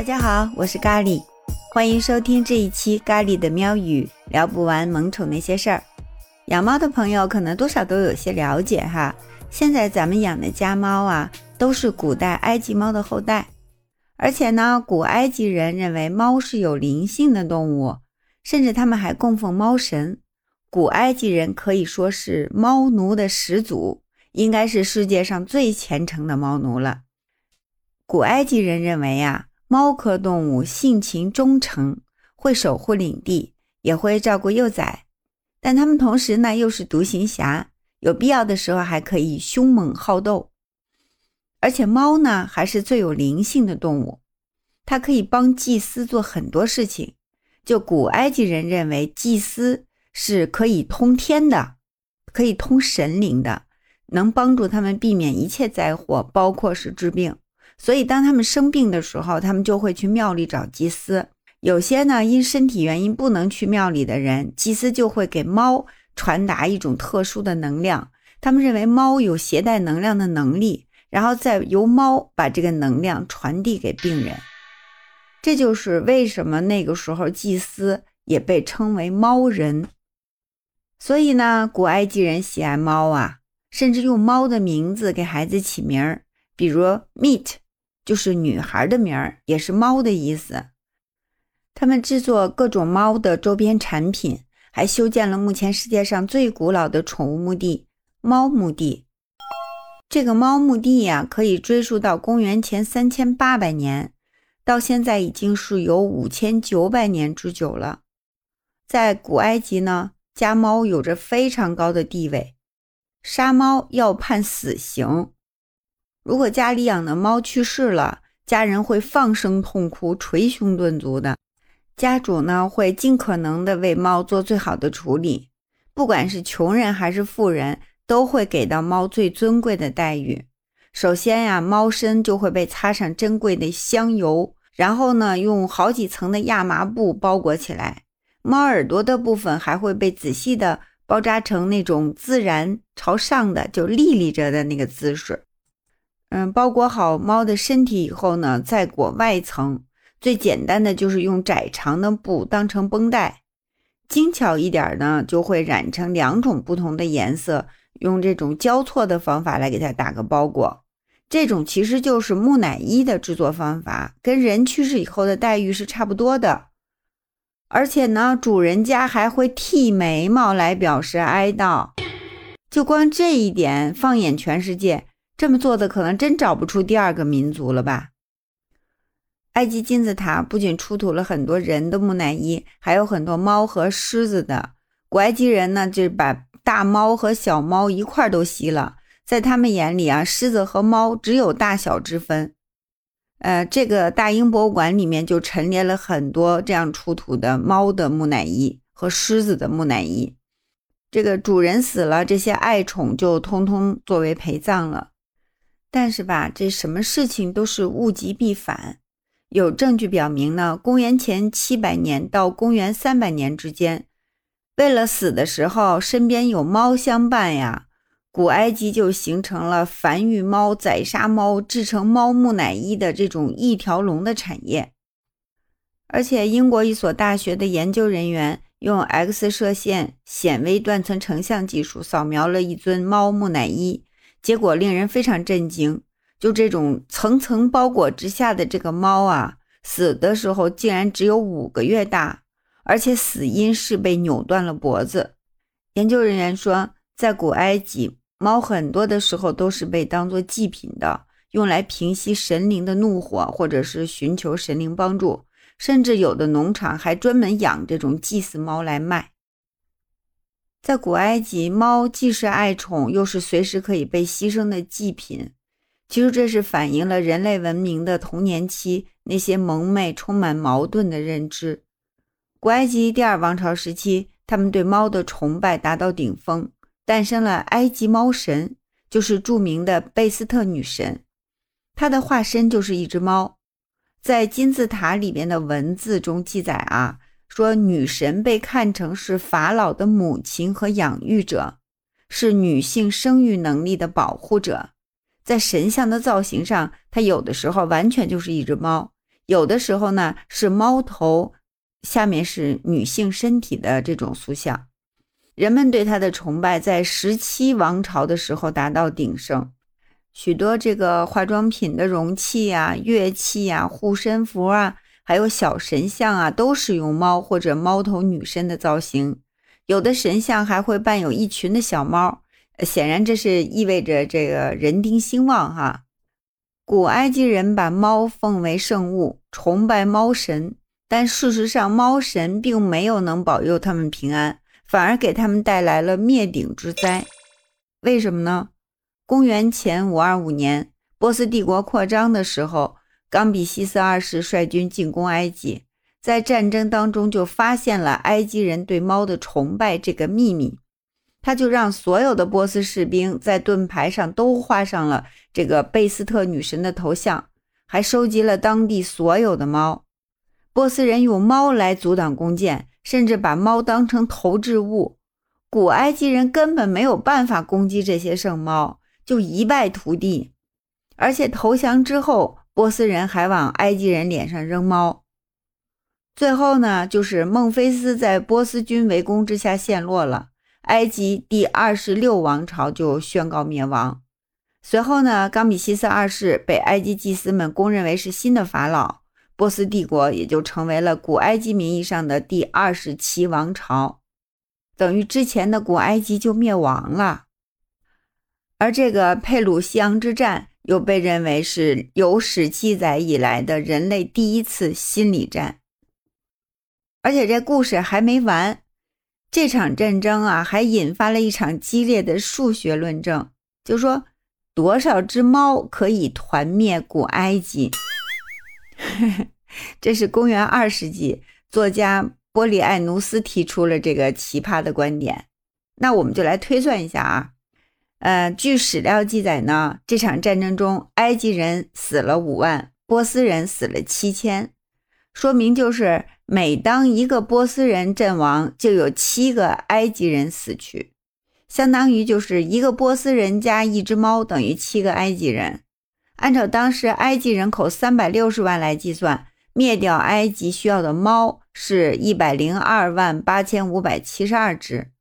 大家好，我是咖喱，欢迎收听这一期咖喱的喵语，聊不完萌宠那些事儿。养猫的朋友可能多少都有些了解哈。现在咱们养的家猫啊，都是古代埃及猫的后代，而且呢，古埃及人认为猫是有灵性的动物，甚至他们还供奉猫神。古埃及人可以说是猫奴的始祖，应该是世界上最虔诚的猫奴了。古埃及人认为呀，猫科动物性情忠诚，会守护领地，也会照顾幼崽，但它们同时呢又是独行侠，有必要的时候还可以凶猛好斗。而且猫呢还是最有灵性的动物，它可以帮祭司做很多事情。就古埃及人认为祭司。是可以通天的，可以通神灵的，能帮助他们避免一切灾祸，包括是治病。所以当他们生病的时候，他们就会去庙里找祭司。有些呢因身体原因不能去庙里的人，祭司就会给猫传达一种特殊的能量。他们认为猫有携带能量的能力，然后再由猫把这个能量传递给病人。这就是为什么那个时候祭司也被称为猫人。所以呢，古埃及人喜爱猫啊，甚至用猫的名字给孩子起名儿，比如 Meet，就是女孩的名儿，也是猫的意思。他们制作各种猫的周边产品，还修建了目前世界上最古老的宠物墓地——猫墓地。这个猫墓地呀，可以追溯到公元前三千八百年，到现在已经是有五千九百年之久了。在古埃及呢。家猫有着非常高的地位，杀猫要判死刑。如果家里养的猫去世了，家人会放声痛哭、捶胸顿足的。家主呢会尽可能的为猫做最好的处理，不管是穷人还是富人，都会给到猫最尊贵的待遇。首先呀，猫身就会被擦上珍贵的香油，然后呢，用好几层的亚麻布包裹起来。猫耳朵的部分还会被仔细的包扎成那种自然朝上的，就立立着的那个姿势。嗯，包裹好猫的身体以后呢，再裹外层。最简单的就是用窄长的布当成绷带，精巧一点呢，就会染成两种不同的颜色，用这种交错的方法来给它打个包裹。这种其实就是木乃伊的制作方法，跟人去世以后的待遇是差不多的。而且呢，主人家还会剃眉毛来表示哀悼。就光这一点，放眼全世界，这么做的可能真找不出第二个民族了吧？埃及金字塔不仅出土了很多人的木乃伊，还有很多猫和狮子的。古埃及人呢，就把大猫和小猫一块儿都吸了，在他们眼里啊，狮子和猫只有大小之分。呃，这个大英博物馆里面就陈列了很多这样出土的猫的木乃伊和狮子的木乃伊。这个主人死了，这些爱宠就通通作为陪葬了。但是吧，这什么事情都是物极必反。有证据表明呢，公元前七百年到公元三百年之间，为了死的时候身边有猫相伴呀。古埃及就形成了繁育猫、宰杀猫、制成猫木乃伊的这种一条龙的产业。而且，英国一所大学的研究人员用 X 射线显微断层成像技术扫描了一尊猫木乃伊，结果令人非常震惊。就这种层层包裹之下的这个猫啊，死的时候竟然只有五个月大，而且死因是被扭断了脖子。研究人员说，在古埃及。猫很多的时候都是被当做祭品的，用来平息神灵的怒火，或者是寻求神灵帮助。甚至有的农场还专门养这种祭祀猫来卖。在古埃及，猫既是爱宠，又是随时可以被牺牲的祭品。其实这是反映了人类文明的童年期那些蒙昧、充满矛盾的认知。古埃及第二王朝时期，他们对猫的崇拜达到顶峰。诞生了埃及猫神，就是著名的贝斯特女神，她的化身就是一只猫。在金字塔里边的文字中记载啊，说女神被看成是法老的母亲和养育者，是女性生育能力的保护者。在神像的造型上，它有的时候完全就是一只猫，有的时候呢是猫头，下面是女性身体的这种塑像。人们对它的崇拜在十七王朝的时候达到鼎盛，许多这个化妆品的容器啊、乐器啊、护身符啊，还有小神像啊，都是用猫或者猫头女身的造型。有的神像还会伴有一群的小猫，显然这是意味着这个人丁兴旺哈。古埃及人把猫奉为圣物，崇拜猫神，但事实上猫神并没有能保佑他们平安，反而给他们带来了灭顶之灾。为什么呢？公元前五二五年，波斯帝国扩张的时候，冈比西斯二世率军进攻埃及。在战争当中，就发现了埃及人对猫的崇拜这个秘密，他就让所有的波斯士兵在盾牌上都画上了这个贝斯特女神的头像，还收集了当地所有的猫。波斯人用猫来阻挡弓箭，甚至把猫当成投掷物。古埃及人根本没有办法攻击这些圣猫，就一败涂地。而且投降之后，波斯人还往埃及人脸上扔猫。最后呢，就是孟菲斯在波斯军围攻之下陷落了，埃及第二十六王朝就宣告灭亡。随后呢，冈比西斯二世被埃及祭司们公认为是新的法老，波斯帝国也就成为了古埃及名义上的第二十七王朝，等于之前的古埃及就灭亡了。而这个佩鲁西昂之战又被认为是有史记载以来的人类第一次心理战。而且这故事还没完，这场战争啊，还引发了一场激烈的数学论证，就说多少只猫可以团灭古埃及？这是公元二世纪，作家波利艾努斯提出了这个奇葩的观点。那我们就来推算一下啊，呃，据史料记载呢，这场战争中，埃及人死了五万，波斯人死了七千，说明就是。每当一个波斯人阵亡，就有七个埃及人死去，相当于就是一个波斯人加一只猫等于七个埃及人。按照当时埃及人口三百六十万来计算，灭掉埃及需要的猫是一百零二万八千五百七十二只。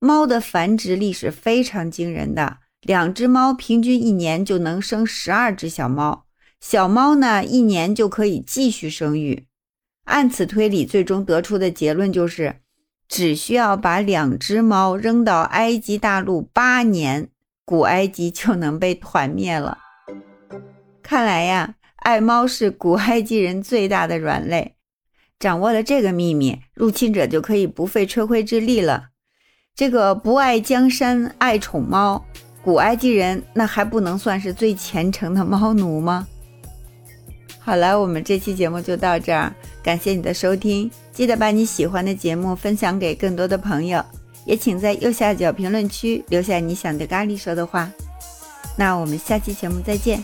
猫的繁殖力是非常惊人的，两只猫平均一年就能生十二只小猫，小猫呢一年就可以继续生育。按此推理，最终得出的结论就是，只需要把两只猫扔到埃及大陆八年，古埃及就能被团灭了。看来呀，爱猫是古埃及人最大的软肋。掌握了这个秘密，入侵者就可以不费吹灰之力了。这个不爱江山爱宠猫，古埃及人那还不能算是最虔诚的猫奴吗？好了，我们这期节目就到这儿，感谢你的收听，记得把你喜欢的节目分享给更多的朋友，也请在右下角评论区留下你想对咖喱说的话。那我们下期节目再见。